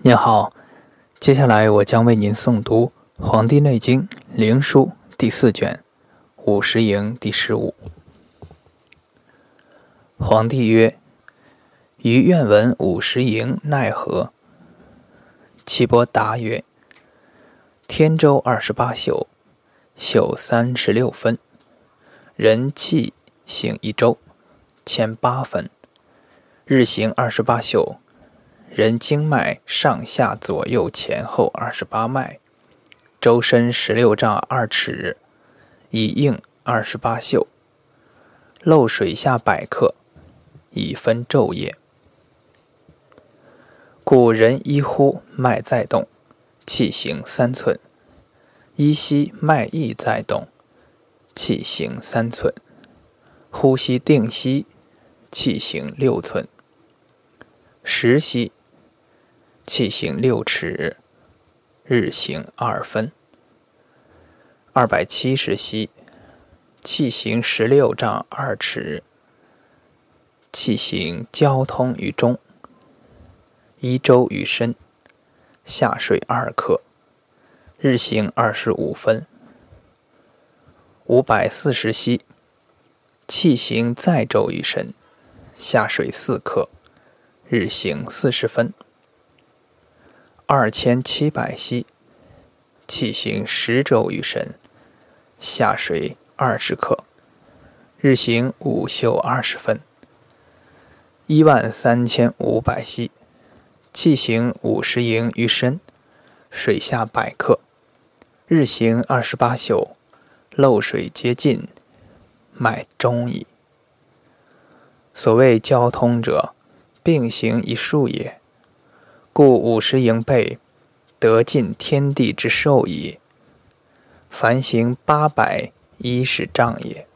您好，接下来我将为您诵读《黄帝内经·灵枢》第四卷《五十营》第十五。皇帝曰：“余愿闻五十营奈何？”岐伯答曰：“天周二十八宿，宿三十六分，人气行一周，牵八分，日行二十八宿。”人经脉上下左右前后二十八脉，周身十六丈二尺，以应二十八宿。漏水下百克，以分昼夜。故人一呼脉在动，气行三寸；一吸脉亦在动，气行三寸；呼吸定息，气行六寸；时息。气行六尺，日行二分。二百七十息，气行十六丈二尺，气行交通于中，一周于身，下水二克，日行二十五分。五百四十息，气行再周于身，下水四克，日行四十分。二千七百息，气行十周于身，下水二十克，日行午休二十分。一万三千五百息，气行五十营于身，水下百克，日行二十八宿，漏水皆尽，脉终矣。所谓交通者，并行一数也。故五十营备，得尽天地之寿矣。凡行八百一十丈也。